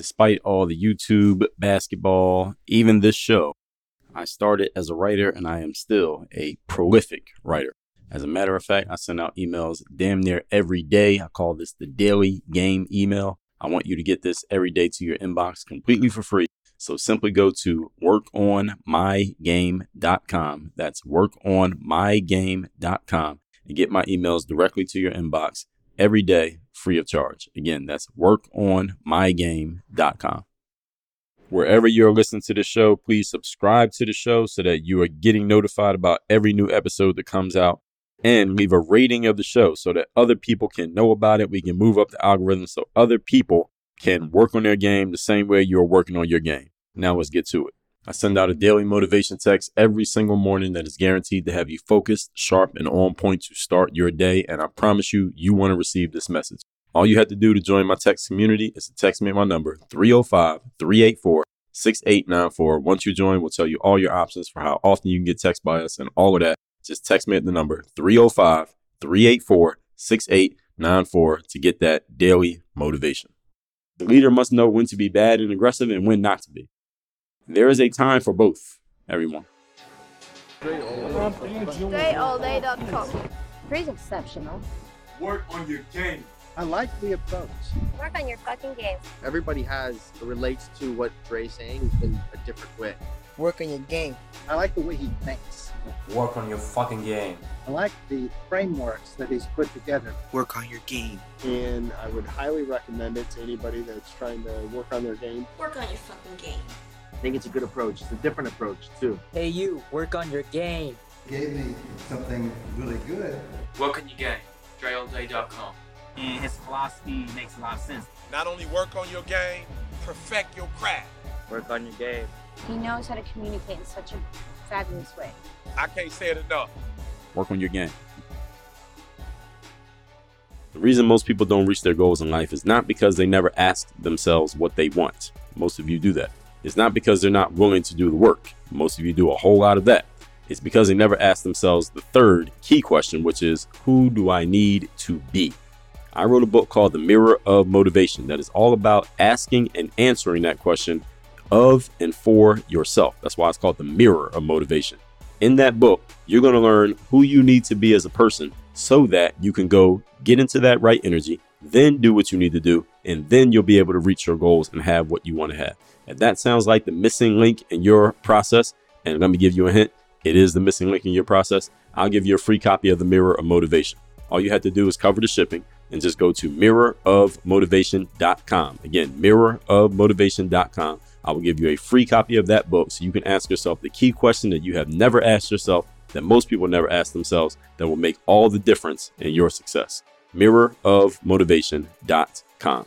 Despite all the YouTube, basketball, even this show, I started as a writer and I am still a prolific writer. As a matter of fact, I send out emails damn near every day. I call this the daily game email. I want you to get this every day to your inbox completely for free. So simply go to workonmygame.com. That's workonmygame.com and get my emails directly to your inbox every day free of charge. Again, that's workonmygame.com. Wherever you're listening to the show, please subscribe to the show so that you are getting notified about every new episode that comes out and leave a rating of the show so that other people can know about it. We can move up the algorithm so other people can work on their game the same way you're working on your game. Now let's get to it. I send out a daily motivation text every single morning that is guaranteed to have you focused, sharp, and on point to start your day. And I promise you, you want to receive this message. All you have to do to join my text community is to text me my number 305 384 6894. Once you join, we'll tell you all your options for how often you can get text by us and all of that. Just text me at the number 305 384 6894 to get that daily motivation. The leader must know when to be bad and aggressive and when not to be. There is a time for both, everyone. DreAllDay.com. Dre's exceptional. Work on your game. I like the approach. Work on your fucking game. Everybody has relates to what Dre's saying in a different way. Work on your game. I like the way he thinks. Work on your fucking game. I like the frameworks that he's put together. Work on your game. And I would highly recommend it to anybody that's trying to work on their game. Work on your fucking game. I think it's a good approach. It's a different approach too. Hey you, work on your game. Gave me something really good. What can you game. DreAllDay.com. And his philosophy makes a lot of sense. Not only work on your game, perfect your craft. Work on your game. He knows how to communicate in such a fabulous way. I can't say it enough. Work on your game. The reason most people don't reach their goals in life is not because they never ask themselves what they want. Most of you do that. It's not because they're not willing to do the work. Most of you do a whole lot of that. It's because they never ask themselves the third key question, which is who do I need to be? I wrote a book called The Mirror of Motivation that is all about asking and answering that question of and for yourself. That's why it's called The Mirror of Motivation. In that book, you're going to learn who you need to be as a person so that you can go get into that right energy, then do what you need to do, and then you'll be able to reach your goals and have what you want to have. If that sounds like the missing link in your process, and let me give you a hint, it is the missing link in your process, I'll give you a free copy of The Mirror of Motivation. All you have to do is cover the shipping and just go to mirrorofmotivation.com. Again, mirrorofmotivation.com. I will give you a free copy of that book so you can ask yourself the key question that you have never asked yourself, that most people never ask themselves, that will make all the difference in your success. Mirrorofmotivation.com.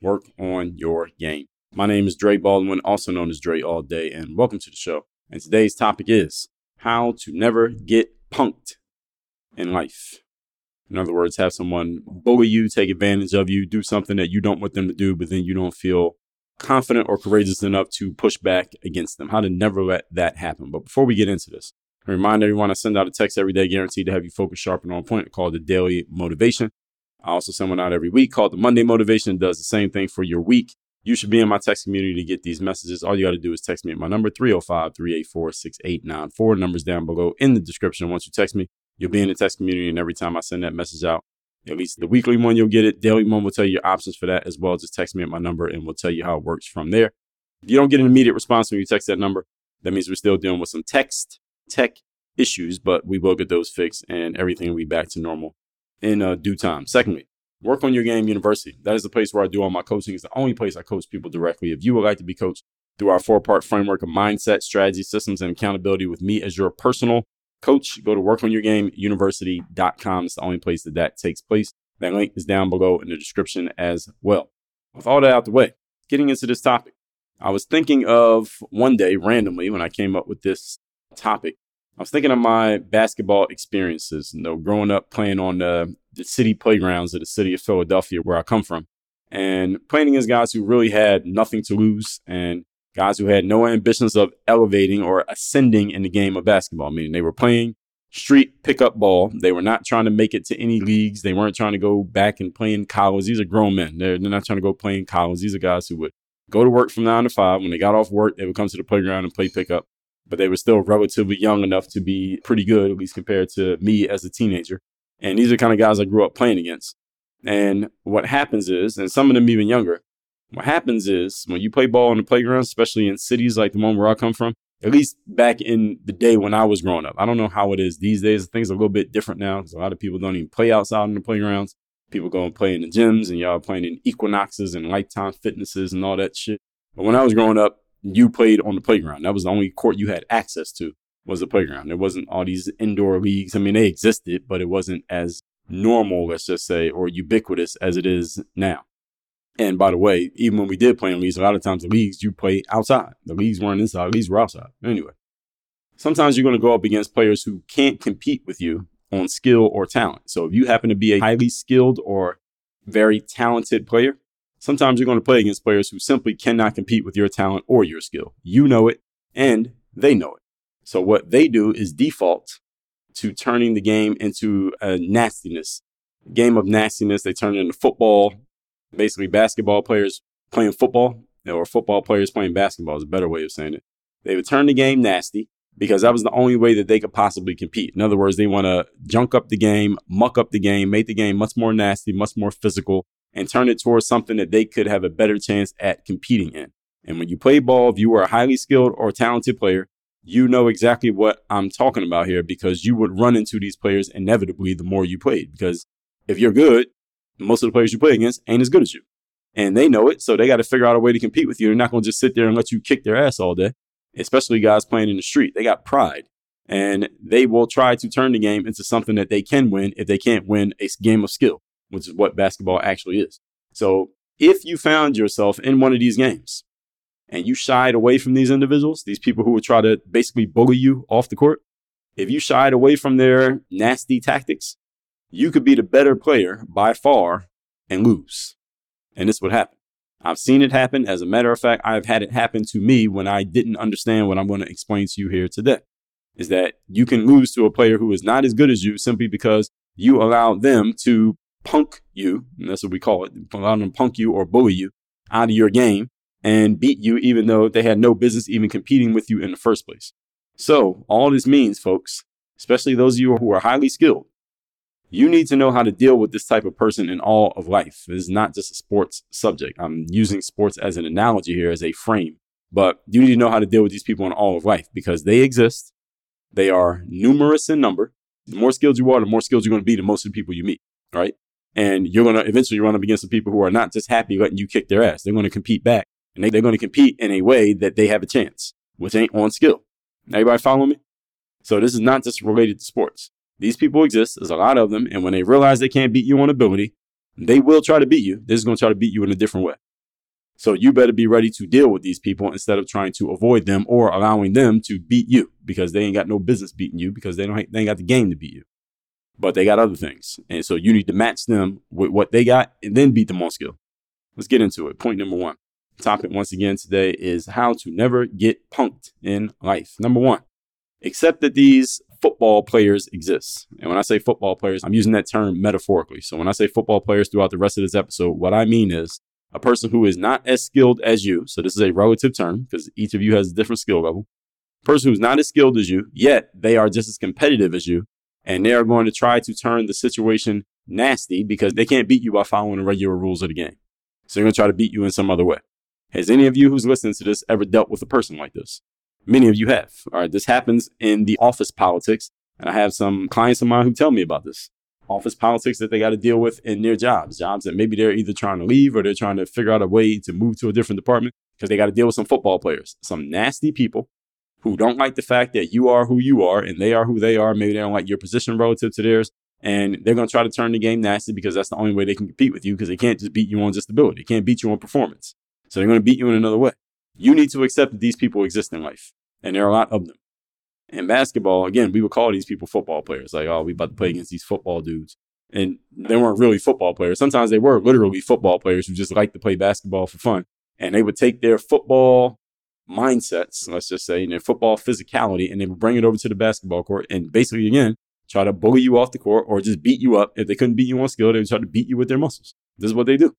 work on your game. My name is Dre Baldwin, also known as Dre All Day, and welcome to the show. And today's topic is how to never get punked in life. In other words, have someone bully you, take advantage of you, do something that you don't want them to do, but then you don't feel confident or courageous enough to push back against them. How to never let that happen. But before we get into this, I remind everyone I send out a text every day guaranteed to have you focus sharp and on point called the Daily Motivation. I also send one out every week called the Monday Motivation. It does the same thing for your week. You should be in my text community to get these messages. All you got to do is text me at my number 305 384 6894. Numbers down below in the description. Once you text me, you'll be in the text community. And every time I send that message out, at least the weekly one, you'll get it. Daily one will tell you your options for that as well. Just text me at my number and we'll tell you how it works from there. If you don't get an immediate response when you text that number, that means we're still dealing with some text tech issues, but we will get those fixed and everything will be back to normal in uh, due time. Secondly, Work on Your Game University. That is the place where I do all my coaching. It's the only place I coach people directly. If you would like to be coached through our four part framework of mindset, strategy, systems, and accountability with me as your personal coach, go to workonyourgameuniversity.com. It's the only place that that takes place. That link is down below in the description as well. With all that out the way, getting into this topic, I was thinking of one day randomly when I came up with this topic. I was thinking of my basketball experiences, you know, growing up playing on the, the city playgrounds of the city of Philadelphia, where I come from, and playing against guys who really had nothing to lose and guys who had no ambitions of elevating or ascending in the game of basketball. Meaning they were playing street pickup ball. They were not trying to make it to any leagues. They weren't trying to go back and play in college. These are grown men. They're, they're not trying to go play in college. These are guys who would go to work from nine to five. When they got off work, they would come to the playground and play pickup. But they were still relatively young enough to be pretty good, at least compared to me as a teenager. And these are kind of guys I grew up playing against. And what happens is, and some of them even younger, what happens is when you play ball on the playground, especially in cities like the one where I come from, at least back in the day when I was growing up. I don't know how it is these days. Things are a little bit different now because a lot of people don't even play outside in the playgrounds. People go and play in the gyms and y'all playing in equinoxes and lifetime fitnesses and all that shit. But when I was growing up, you played on the playground. That was the only court you had access to was the playground. There wasn't all these indoor leagues. I mean, they existed, but it wasn't as normal, let's just say, or ubiquitous as it is now. And by the way, even when we did play in leagues, a lot of times the leagues you play outside. The leagues weren't inside, the leagues were outside. Anyway, sometimes you're going to go up against players who can't compete with you on skill or talent. So if you happen to be a highly skilled or very talented player, sometimes you're going to play against players who simply cannot compete with your talent or your skill. You know it and they know it. So what they do is default to turning the game into a nastiness, game of nastiness. They turn it into football, basically basketball players playing football or football players playing basketball is a better way of saying it. They would turn the game nasty because that was the only way that they could possibly compete. In other words, they want to junk up the game, muck up the game, make the game much more nasty, much more physical, and turn it towards something that they could have a better chance at competing in. And when you play ball, if you are a highly skilled or talented player, you know exactly what I'm talking about here because you would run into these players inevitably the more you played. Because if you're good, most of the players you play against ain't as good as you. And they know it, so they got to figure out a way to compete with you. They're not going to just sit there and let you kick their ass all day, especially guys playing in the street. They got pride, and they will try to turn the game into something that they can win if they can't win a game of skill, which is what basketball actually is. So if you found yourself in one of these games and you shied away from these individuals, these people who would try to basically bully you off the court, if you shied away from their nasty tactics, you could be the better player by far and lose. And this would happen. I've seen it happen. As a matter of fact, I've had it happen to me when I didn't understand what I'm going to explain to you here today. Is that you can lose to a player who is not as good as you simply because you allow them to punk you, and that's what we call it, allow them to punk you or bully you out of your game and beat you even though they had no business even competing with you in the first place. So all this means, folks, especially those of you who are highly skilled, you need to know how to deal with this type of person in all of life. This is not just a sports subject. I'm using sports as an analogy here, as a frame. But you need to know how to deal with these people in all of life because they exist. They are numerous in number. The more skilled you are, the more skilled you're going to be to most of the people you meet, right? And you're going to eventually run up against some people who are not just happy letting you kick their ass. They're going to compete back and they, they're going to compete in a way that they have a chance, which ain't on skill. Everybody follow me? So this is not just related to sports. These people exist. There's a lot of them. And when they realize they can't beat you on ability, they will try to beat you. They're just going to try to beat you in a different way. So you better be ready to deal with these people instead of trying to avoid them or allowing them to beat you because they ain't got no business beating you because they don't they ain't got the game to beat you. But they got other things. And so you need to match them with what they got and then beat them on skill. Let's get into it. Point number one. Topic once again today is how to never get punked in life. Number one, accept that these football players exist. And when I say football players, I'm using that term metaphorically. So when I say football players throughout the rest of this episode, what I mean is a person who is not as skilled as you. So this is a relative term because each of you has a different skill level. Person who's not as skilled as you, yet they are just as competitive as you. And they are going to try to turn the situation nasty because they can't beat you by following the regular rules of the game. So they're going to try to beat you in some other way. Has any of you who's listening to this ever dealt with a person like this? Many of you have. All right. This happens in the office politics. And I have some clients of mine who tell me about this office politics that they got to deal with in their jobs, jobs that maybe they're either trying to leave or they're trying to figure out a way to move to a different department because they got to deal with some football players, some nasty people who don't like the fact that you are who you are and they are who they are. Maybe they don't like your position relative to theirs. And they're going to try to turn the game nasty because that's the only way they can compete with you because they can't just beat you on just ability. They can't beat you on performance. So they're going to beat you in another way. You need to accept that these people exist in life, and there are a lot of them. In basketball, again, we would call these people football players. Like, oh, we about to play against these football dudes. And they weren't really football players. Sometimes they were literally football players who just like to play basketball for fun. And they would take their football mindsets, let's just say, and their football physicality, and they would bring it over to the basketball court and basically, again, try to bully you off the court or just beat you up. If they couldn't beat you on skill, they would try to beat you with their muscles. This is what they do.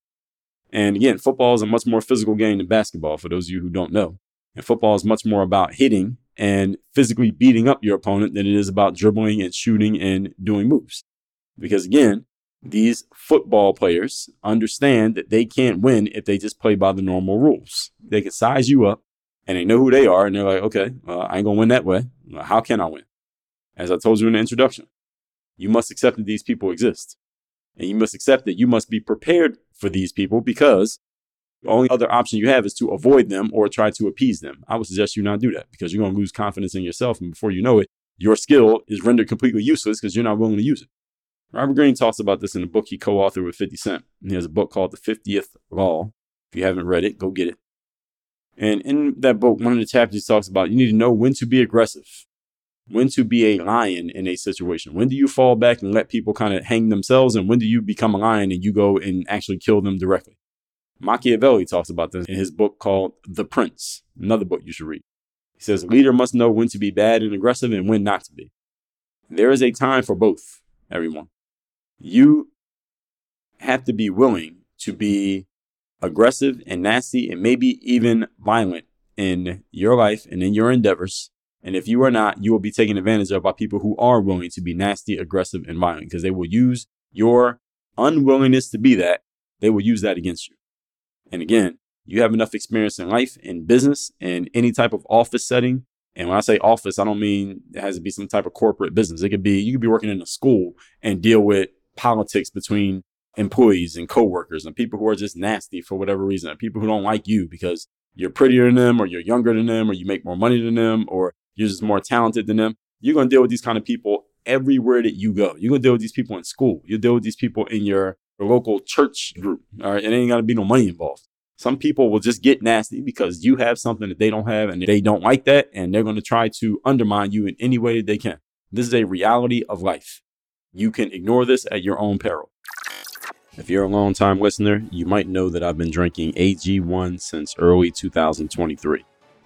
And again, football is a much more physical game than basketball, for those of you who don't know. And football is much more about hitting and physically beating up your opponent than it is about dribbling and shooting and doing moves. Because again, these football players understand that they can't win if they just play by the normal rules. They can size you up and they know who they are and they're like, okay, uh, I ain't gonna win that way. How can I win? As I told you in the introduction, you must accept that these people exist. And you must accept that you must be prepared for these people because the only other option you have is to avoid them or try to appease them. I would suggest you not do that because you're to lose confidence in yourself. And before you know it, your skill is rendered completely useless because you're not willing to use it. Robert Greene talks about this in a book he co authored with 50 Cent. He has a book called The 50th Law. If you haven't read it, go get it. And in that book, one of the chapters talks about you need to know when to be aggressive when to be a lion in a situation. When do you fall back and let people kind of hang themselves? And when do you become a lion and you go and actually kill them directly? Machiavelli talks about this in his book called The Prince, another book you should read. He says, a leader must know when to be bad and aggressive and when not to be. There is a time for both, everyone. You have to be willing to be aggressive and nasty and maybe even violent in your life and in your endeavors and if you are not, you will be taken advantage of by people who are willing to be nasty, aggressive, and violent because they will use your unwillingness to be that. They will use that against you. And again, you have enough experience in life, in business, in any type of office setting. And when I say office, I don't mean it has to be some type of corporate business. It could be, you could be working in a school and deal with politics between employees and coworkers and people who are just nasty for whatever reason, and people who don't like you because you're prettier than them or you're younger than them or you make more money than them or you're just more talented than them. You're going to deal with these kind of people everywhere that you go. You're going to deal with these people in school. You deal with these people in your, your local church group. All right. It ain't to be no money involved. Some people will just get nasty because you have something that they don't have and they don't like that. And they're going to try to undermine you in any way that they can. This is a reality of life. You can ignore this at your own peril. If you're a long time listener, you might know that I've been drinking AG1 since early 2023.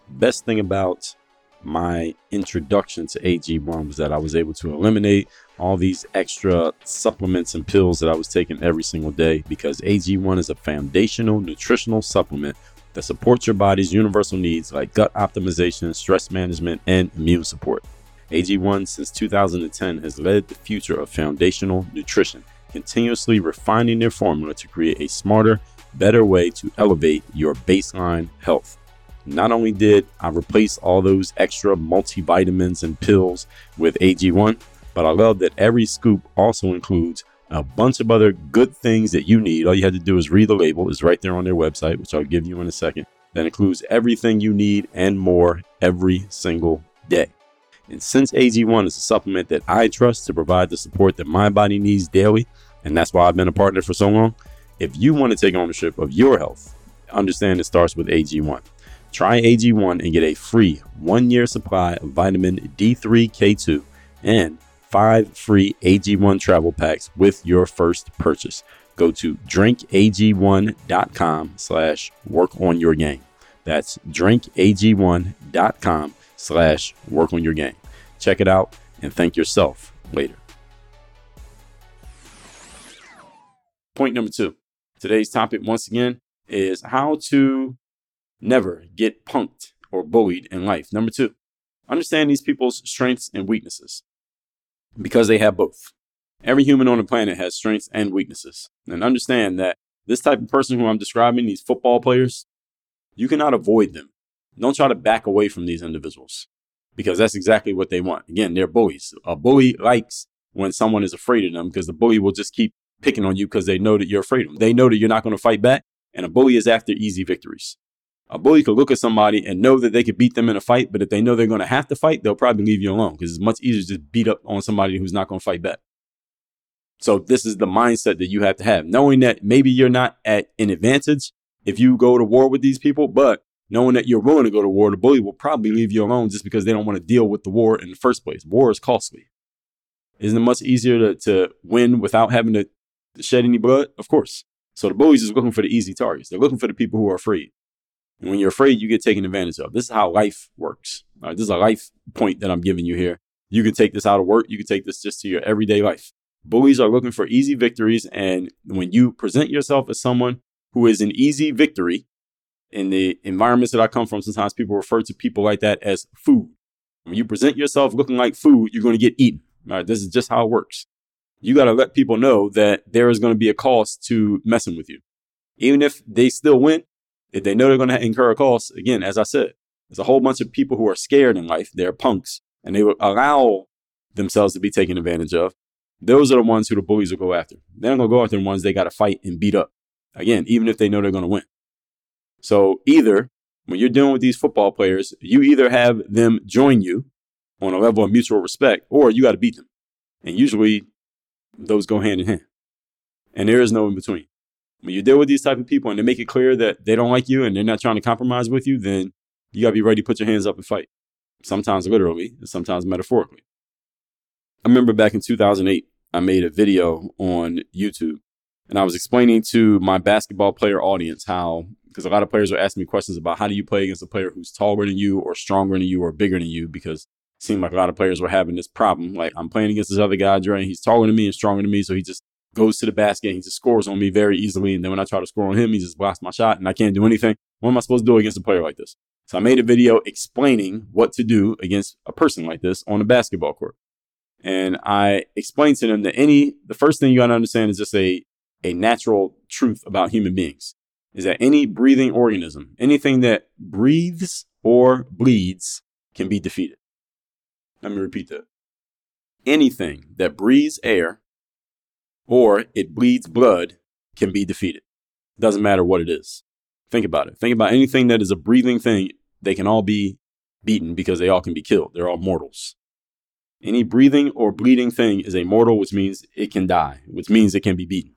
Best thing about my introduction to AG1 was that I was able to eliminate all these extra supplements and pills that I was taking every single day because AG1 is a foundational nutritional supplement that supports your body's universal needs like gut optimization, stress management, and immune support. AG1 since 2010 has led the future of foundational nutrition, continuously refining their formula to create a smarter, better way to elevate your baseline health. Not only did I replace all those extra multivitamins and pills with AG1, but I love that every scoop also includes a bunch of other good things that you need. All you had to do is read the label, it's right there on their website, which I'll give you in a second. That includes everything you need and more every single day. And since AG1 is a supplement that I trust to provide the support that my body needs daily, and that's why I've been a partner for so long, if you want to take ownership of your health, understand it starts with AG1. Try AG1 and get a free one year supply of vitamin D3K2 and five free AG1 travel packs with your first purchase. Go to drinkag1.com slash work on your game. That's drinkag1.com slash work on your game. Check it out and thank yourself later. Point number two. Today's topic, once again, is how to never get punked or bullied in life. Number two, understand these people's strengths and weaknesses because they have both. Every human on the planet has strengths and weaknesses. And understand that this type of person who I'm describing, these football players, you cannot avoid them. Don't try to back away from these individuals because that's exactly what they want. Again, they're bullies. A bully likes when someone is afraid of them because the bully will just keep picking on you because they know that you're afraid of them. They know that you're not going to fight back. And a bully is after easy victories. A bully could look at somebody and know that they could beat them in a fight, but if they know they're going to have to fight, they'll probably leave you alone because it's much easier to just beat up on somebody who's not going to fight back. So this is the mindset that you have to have, knowing that maybe you're not at an advantage, if you go to war with these people, but knowing that you're willing to go to war, the bully will probably leave you alone just because they don't want to deal with the war in the first place. War is costly. Isn't it much easier to, to win without having to shed any blood? Of course. So the bullies is looking for the easy targets. They're looking for the people who are afraid. And when you're afraid, you get taken advantage of. This is how life works. This is a life point that I'm giving you here. You can take this out of work. You can take this just to your everyday life. Bullies are looking for easy victories. And when you present yourself as someone who is an easy victory, in the environments that I come from, sometimes people refer to people like that as food. When you present yourself looking like food, you're going to get eaten. All right, this is just how it works. You got to let people know that there is going to be a cost to messing with you. Even if they still win, if they know they're going to incur a cost, again, as I said, there's a whole bunch of people who are scared in life. They're punks and they will allow themselves to be taken advantage of. Those are the ones who the bullies will go after. They're going to go after the ones they got to fight and beat up. Again, even if they know they're going to win. So either when you're dealing with these football players, you either have them join you on a level of mutual respect or you got to beat them. And usually those go hand in hand. And there is no in between. When you deal with these type of people and they make it clear that they don't like you and they're not trying to compromise with you, then you got to be ready to put your hands up and fight. Sometimes literally, and sometimes metaphorically. I remember back in 2008, I made a video on YouTube and I was explaining to my basketball player audience how, because a lot of players are asking me questions about how do you play against a player who's taller than you or stronger than you or bigger than you, because it seemed like a lot of players were having this problem. Like I'm playing against this other guy, Dre, he's taller than me and stronger than me, so he just goes to the basket and he just scores on me very easily. And then when I try to score on him, he just blocks my shot and I can't do anything. What am I supposed to do against a player like this? So I made a video explaining what to do against a person like this on a basketball court. And I explained to them that any, the first thing you got to understand is just a, a natural truth about human beings is that any breathing organism, anything that breathes or bleeds can be defeated. Let me repeat that. Anything that breathes air or it bleeds blood can be defeated. Doesn't matter what it is. Think about it. Think about anything that is a breathing thing. They can all be beaten because they all can be killed. They're all mortals. Any breathing or bleeding thing is a mortal, which means it can die, which means it can be beaten.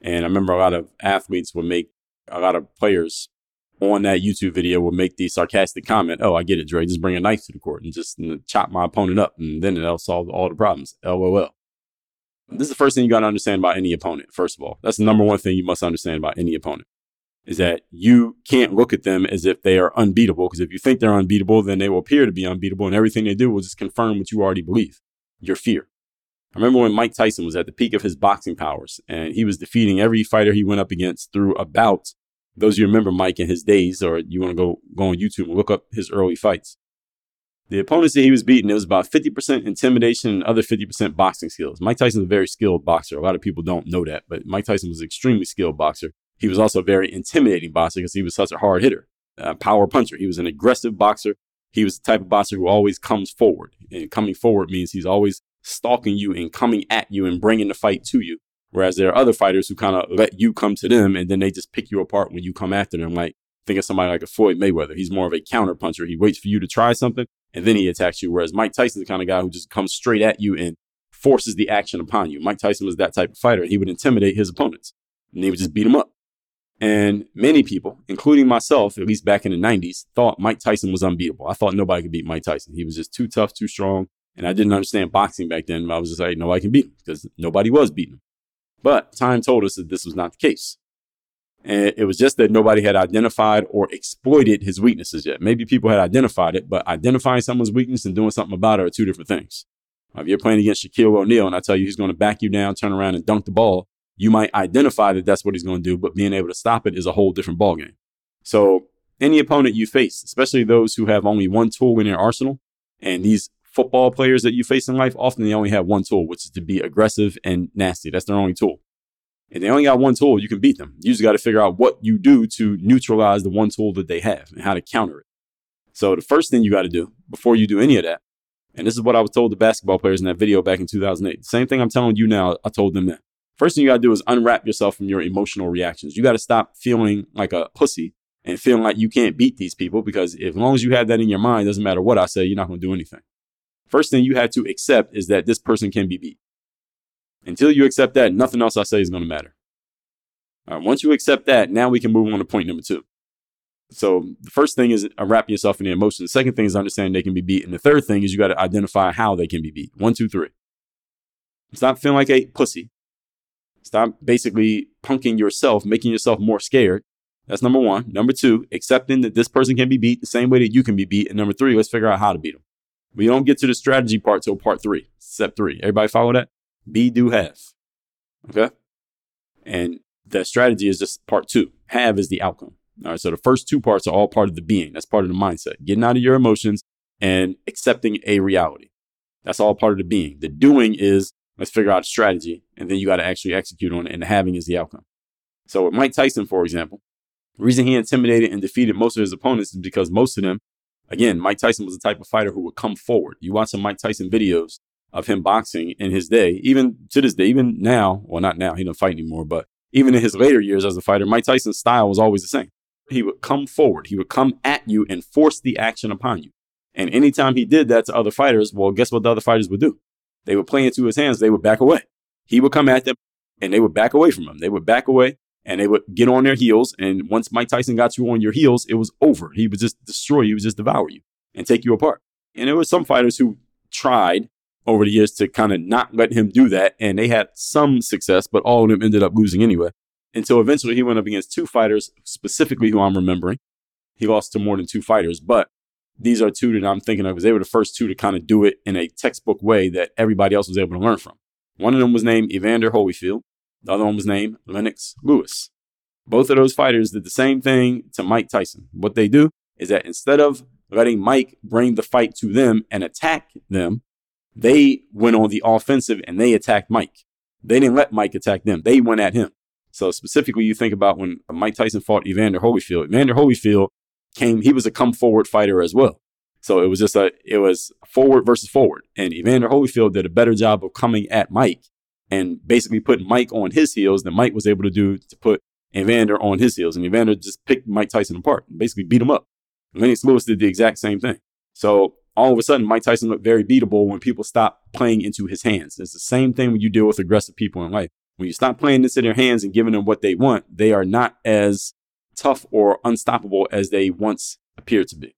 And I remember a lot of athletes would make, a lot of players on that YouTube video would make the sarcastic comment, Oh, I get it, Dre. Just bring a knife to the court and just chop my opponent up, and then it'll solve all the problems. LOL. This is the first thing you got to understand about any opponent, first of all. That's the number one thing you must understand about any opponent is that you can't look at them as if they are unbeatable. Because if you think they're unbeatable, then they will appear to be unbeatable, and everything they do will just confirm what you already believe your fear. I remember when Mike Tyson was at the peak of his boxing powers and he was defeating every fighter he went up against through a bout. Those of you remember Mike in his days, or you want to go, go on YouTube and look up his early fights. The opponents that he was beating, it was about 50% intimidation and other 50% boxing skills. Mike Tyson is a very skilled boxer. A lot of people don't know that, but Mike Tyson was an extremely skilled boxer. He was also a very intimidating boxer because he was such a hard hitter, a power puncher. He was an aggressive boxer. He was the type of boxer who always comes forward. And coming forward means he's always stalking you and coming at you and bringing the fight to you. Whereas there are other fighters who kind of let you come to them and then they just pick you apart when you come after them. Like think of somebody like a Floyd Mayweather. He's more of a counter puncher. He waits for you to try something and then he attacks you. Whereas Mike Tyson's the kind of guy who just comes straight at you and forces the action upon you. Mike Tyson was that type of fighter. He would intimidate his opponents and he would just beat them up. And many people, including myself, at least back in the 90s, thought Mike Tyson was unbeatable. I thought nobody could beat Mike Tyson. He was just too tough, too strong. And I didn't understand boxing back then. I was just like, nobody can beat him because nobody was beating him. But time told us that this was not the case. And it was just that nobody had identified or exploited his weaknesses yet. Maybe people had identified it, but identifying someone's weakness and doing something about it are two different things. If you're playing against Shaquille O'Neal and I tell you he's going to back you down, turn around and dunk the ball, you might identify that that's what he's going to do, but being able to stop it is a whole different ballgame. So any opponent you face, especially those who have only one tool in their arsenal, and these football players that you face in life, often they only have one tool, which is to be aggressive and nasty. That's their only tool. And they only got one tool, you can beat them. You just got to figure out what you do to neutralize the one tool that they have and how to counter it. So the first thing you got to do before you do any of that, and this is what I was told the basketball players in that video back in 2008. Same thing I'm telling you now, I told them then. First thing you got to do is unwrap yourself from your emotional reactions. You got to stop feeling like a pussy and feeling like you can't beat these people because as long as you have that in your mind, doesn't matter what I say, you're not going to do anything. First thing you have to accept is that this person can be beat. Until you accept that, nothing else I say is going to matter. All right, once you accept that, now we can move on to point number two. So the first thing is uh, wrap yourself in the emotion. The second thing is understand they can be beat. And the third thing is you got to identify how they can be beat. One, two, three. Stop feeling like a pussy. Stop basically punking yourself, making yourself more scared. That's number one. Number two, accepting that this person can be beat the same way that you can be beat. And number three, let's figure out how to beat them. We don't get to the strategy part till part three, step three. Everybody follow that? Be, do, have. Okay? And the strategy is just part two. Have is the outcome. All right. So the first two parts are all part of the being. That's part of the mindset. Getting out of your emotions and accepting a reality. That's all part of the being. The doing is let's figure out a strategy and then you got to actually execute on it. And the having is the outcome. So with Mike Tyson, for example, the reason he intimidated and defeated most of his opponents is because most of them, again, Mike Tyson was the type of fighter who would come forward. You watch some Mike Tyson videos of him boxing in his day, even to this day, even now, well, not now, he doesn't fight anymore, but even in his later years as a fighter, Mike Tyson's style was always the same. He would come forward, he would come at you and force the action upon you. And anytime he did that to other fighters, well, guess what the other fighters would do? They would play into his hands, they would back away. He would come at them and they would back away from him. They would back away and they would get on their heels. And once Mike Tyson got you on your heels, it was over. He would just destroy you, he would just devour you and take you apart. And there were some fighters who tried over the years to kind of not let him do that. And they had some success, but all of them ended up losing anyway. Until eventually he went up against two fighters, specifically who I'm remembering. He lost to more than two fighters, but these are two that I'm thinking of because they were the first two to kind of do it in a textbook way that everybody else was able to learn from. One of them was named Evander Holyfield. The other one was named Lennox Lewis. Both of those fighters did the same thing to Mike Tyson. What they do is that instead of letting Mike bring the fight to them and attack them, they went on the offensive and they attacked Mike. They didn't let Mike attack them. They went at him. So specifically, you think about when Mike Tyson fought Evander Holyfield. Evander Holyfield came, he was a come forward fighter as well. So it was just a, it was forward versus forward. And Evander Holyfield did a better job of coming at Mike and basically putting Mike on his heels than Mike was able to do to put Evander on his heels. And Evander just picked Mike Tyson apart and basically beat him up. Lennox Lewis did the exact same thing. So all of a sudden, Mike Tyson looked very beatable when people stopped playing into his hands. It's the same thing when you deal with aggressive people in life. When you stop playing this in their hands and giving them what they want, they are not as tough or unstoppable as they once appeared to be.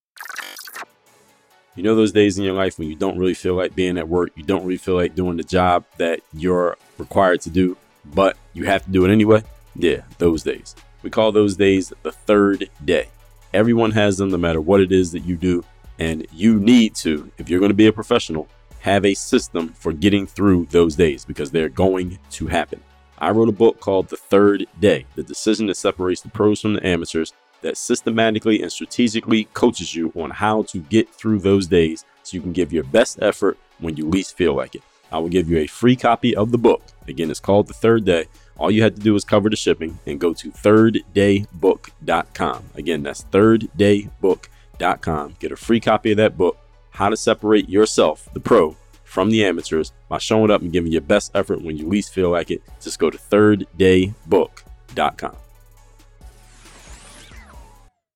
You know those days in your life when you don't really feel like being at work, you don't really feel like doing the job that you're required to do, but you have to do it anyway? Yeah, those days. We call those days the third day. Everyone has them no matter what it is that you do. And you need to, if you're going to be a professional, have a system for getting through those days because they're going to happen. I wrote a book called The Third Day The Decision That Separates the Pros from the Amateurs that systematically and strategically coaches you on how to get through those days so you can give your best effort when you least feel like it. I will give you a free copy of the book. Again, it's called The Third Day. All you have to do is cover the shipping and go to thirddaybook.com. Again, that's thirddaybook.com. Get a free copy of that book, How to Separate Yourself, the Pro, from the Amateurs by showing up and giving your best effort when you least feel like it. Just go to thirddaybook.com.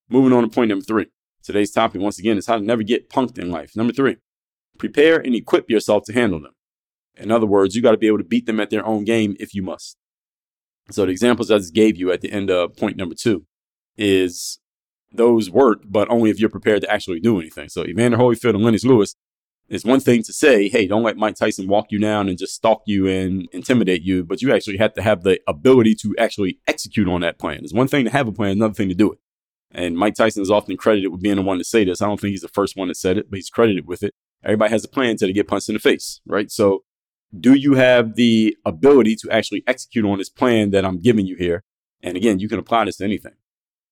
Moving on to point number three. Today's topic, once again, is how to never get punked in life. Number three, prepare and equip yourself to handle them. In other words, you got to be able to beat them at their own game if you must. So the examples I just gave you at the end of point number two is those work, but only if you're prepared to actually do anything. So Evander Holyfield and Lennox Lewis, it's one thing to say, hey, don't let Mike Tyson walk you down and just stalk you and intimidate you, but you actually have to have the ability to actually execute on that plan. It's one thing to have a plan, another thing to do it. And Mike Tyson is often credited with being the one to say this. I don't think he's the first one that said it, but he's credited with it. Everybody has a plan until they get punched in the face, right? So do you have the ability to actually execute on this plan that I'm giving you here? And again, you can apply this to anything.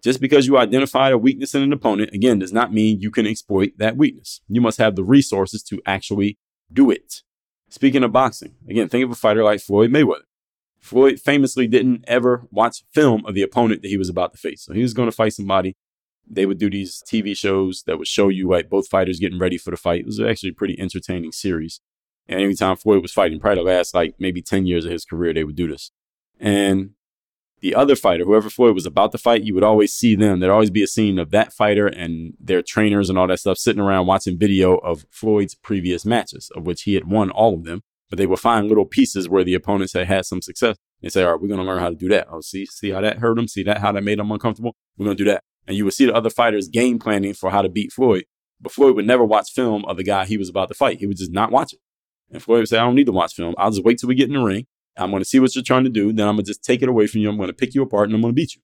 Just because you identified a weakness in an opponent, again, does not mean you can exploit that weakness. You must have the resources to actually do it. Speaking of boxing, again, think of a fighter like Floyd Mayweather. Floyd famously didn't ever watch film of the opponent that he was about to face. So he was going to fight somebody. They would do these TV shows that would show you like both fighters getting ready for the fight. It was actually a pretty entertaining series. And every time Floyd was fighting, probably the last like maybe 10 years of his career, they would do this. And the other fighter, whoever Floyd was about to fight, you would always see them. There'd always be a scene of that fighter and their trainers and all that stuff sitting around watching video of Floyd's previous matches, of which he had won all of them. But they would find little pieces where the opponents had had some success. They say, all right, we're going to learn how to do that. Oh, see, see how that hurt him? See that, how that made him uncomfortable? We're going to do that. And you would see the other fighters game planning for how to beat Floyd. But Floyd would never watch film of the guy he was about to fight. He would just not watch it. And Floyd would say, I don't need to watch film. I'll just wait till we get in the ring. I'm going to see what you're trying to do. Then I'm going to just take it away from you. I'm going to pick you apart and I'm going to beat you.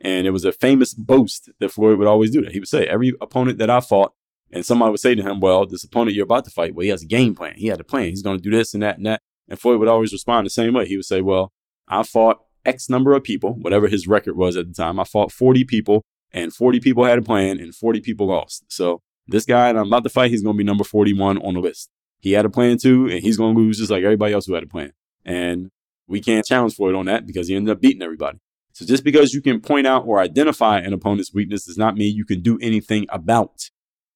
And it was a famous boast that Floyd would always do that. He would say, every opponent that I fought, and somebody would say to him, well, this opponent you're about to fight, well, he has a game plan. He had a plan. He's going to do this and that and that. And Floyd would always respond the same way. He would say, well, I fought X number of people, whatever his record was at the time. I fought 40 people and 40 people had a plan and 40 people lost. So this guy that I'm about to fight, he's going to be number 41 on the list. He had a plan too, and he's going to lose just like everybody else who had a plan. And we can't challenge Floyd on that because he ended up beating everybody. So just because you can point out or identify an opponent's weakness does not mean you can do anything about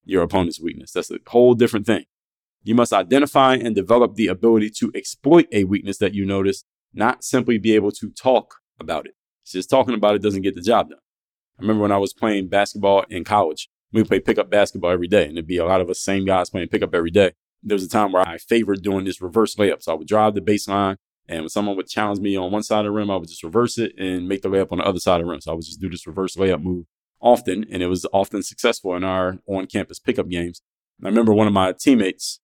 your opponent's weakness. That's a whole different thing. You must identify and develop the ability to exploit a weakness that you notice, not simply be able to talk about it. Just talking about it doesn't get the job done. I remember when I was playing basketball in college, we would play pickup basketball every day, and it'd be a lot of us same guys playing pickup every day. There was a time where I favored doing this reverse layup. So I would drive the baseline, and when someone would challenge me on one side of the rim, I would just reverse it and make the layup on the other side of the rim. So I would just do this reverse layup move often, and it was often successful in our on campus pickup games. I remember one of my teammates,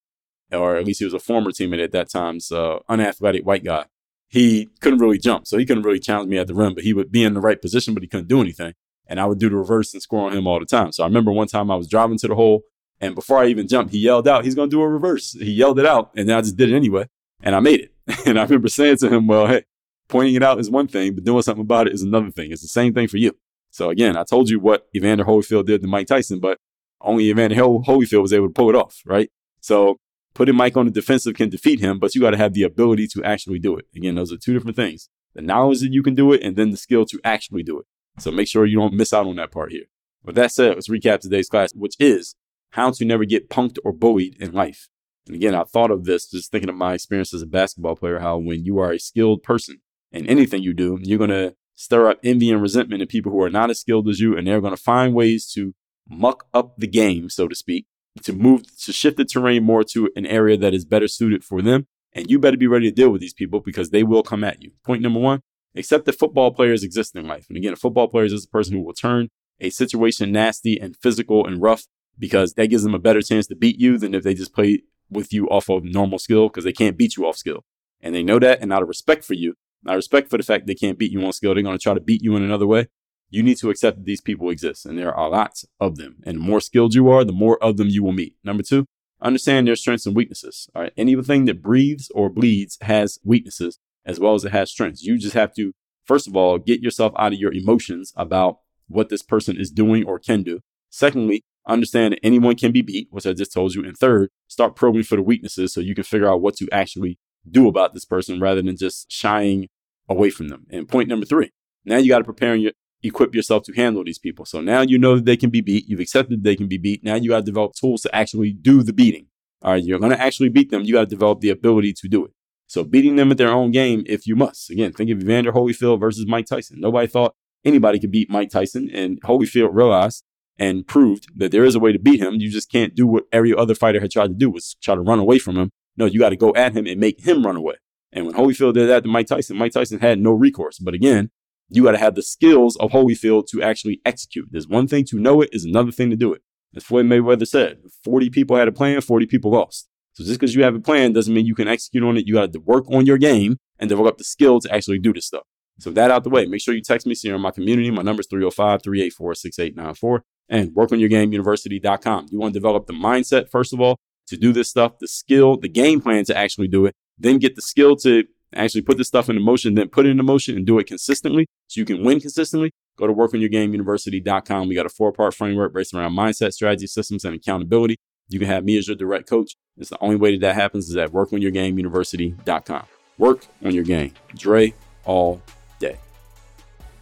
or at least he was a former teammate at that time, uh, unathletic white guy. He couldn't really jump, so he couldn't really challenge me at the rim, but he would be in the right position, but he couldn't do anything and I would do the reverse and score on him all the time. So I remember one time I was driving to the hole, and before I even jumped, he yelled out, he's going to do a reverse. He yelled it out, and I just did it anyway, and I made it. And I remember saying to him, well, hey, pointing it out is one thing, but doing something about it is another thing. It's the same thing for you. So again, I told you what Evander Holyfield did to Mike Tyson, but only Evander Holyfield was able to pull it off, right? So putting Mike on the defensive can defeat him, but you got to have the ability to actually do it. Again, those are two different things. The knowledge that you can do it and then the skill to actually do it. So make sure you don't miss out on that part here. With that said, let's recap today's class, which is how to never get punked or bullied in life. And again, I thought of this just thinking of my experience as a basketball player, how when you are a skilled person in anything you do, you're going to stir up envy and resentment in people who are not as skilled as you, and they're going to find ways to muck up the game, so to speak, to move, to shift the terrain more to an area that is better suited for them. And you better be ready to deal with these people because they will come at you. Point number one, Accept that football players exist in life. And again, a football player is a person who will turn a situation nasty and physical and rough because that gives them a better chance to beat you than if they just play with you off of normal skill because they can't beat you off skill. And they know that. And out of respect for you, of respect for the fact they can't beat you on skill, they're going to try to beat you in another way. You need to accept that these people exist and there are lots of them. And the more skilled you are, the more of them you will meet. Number two, understand their strengths and weaknesses. All right. Anything that breathes or bleeds has weaknesses as well as it has strengths. You just have to, first of all, get yourself out of your emotions about what this person is doing or can do. Secondly, understand that anyone can be beat, which I just told you. And third, start probing for the weaknesses so you can figure out what to actually do about this person rather than just shying away from them. And point number three, now you got to prepare and equip yourself to handle these people. So now you know that they can be beat. You've accepted they can be beat. Now you got to develop tools to actually do the beating. All right, you're going to actually beat them. You got to develop the ability to do it. So beating them at their own game if you must. Again, think of Evander Holyfield versus Mike Tyson. Nobody thought anybody could beat Mike Tyson, and Holyfield realized and proved that there is a way to beat him. You just can't do what every other fighter had tried to do was try to run away from him. No, you got to go at him and make him run away. And when Holyfield did that to Mike Tyson, Mike Tyson had no recourse. But again, you got to have the skills of Holyfield to actually execute. There's one thing to know it is another thing to do it. As Floyd Mayweather said, 40 people had a plan, 40 people lost. So just because you have a plan doesn't mean you can execute on it. You got to work on your game and develop the skill to actually do this stuff. So that out the way, make sure you text me so you're in my community. My number is 305-384-6894 and workonyourgameuniversity.com. You want to develop the mindset, first of all, to do this stuff, the skill, the game plan to actually do it, then get the skill to actually put this stuff into motion, then put it into motion and do it consistently so you can win consistently. Go to workonyourgameuniversity.com. We got a four part framework based around mindset, strategy, systems, and accountability. You can have me as your direct coach. It's the only way that that happens is at workonyourgameuniversity.com. Work on your game. Dre all.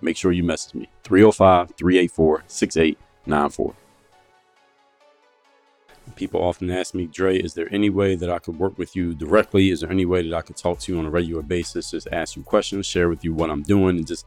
Make sure you message me 305 384 6894. People often ask me, Dre, is there any way that I could work with you directly? Is there any way that I could talk to you on a regular basis? Just ask you questions, share with you what I'm doing, and just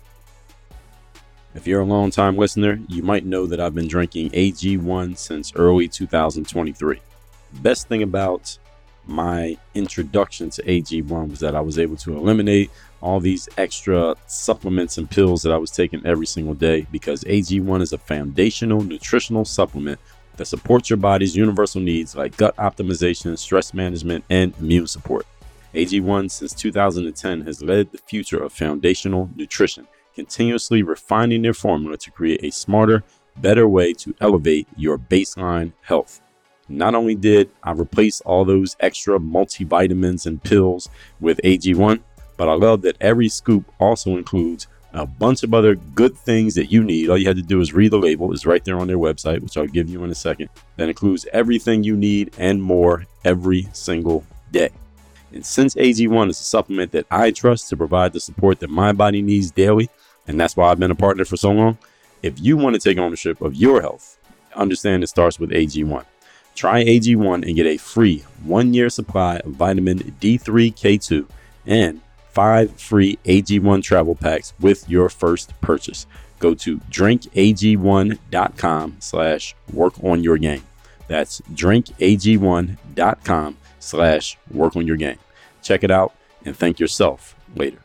If you're a long time listener, you might know that I've been drinking AG1 since early 2023 best thing about my introduction to AG1 was that I was able to eliminate all these extra supplements and pills that I was taking every single day because AG1 is a foundational nutritional supplement that supports your body's universal needs like gut optimization, stress management, and immune support. AG1 since 2010 has led the future of foundational nutrition, continuously refining their formula to create a smarter, better way to elevate your baseline health. Not only did I replace all those extra multivitamins and pills with AG1, but I love that every scoop also includes a bunch of other good things that you need. All you had to do is read the label, it's right there on their website, which I'll give you in a second. That includes everything you need and more every single day. And since AG1 is a supplement that I trust to provide the support that my body needs daily, and that's why I've been a partner for so long, if you want to take ownership of your health, understand it starts with AG1. Try AG1 and get a free one year supply of vitamin D3K2 and five free AG1 travel packs with your first purchase. Go to drinkag1.com slash work on your game. That's drinkag1.com slash work on your game. Check it out and thank yourself later.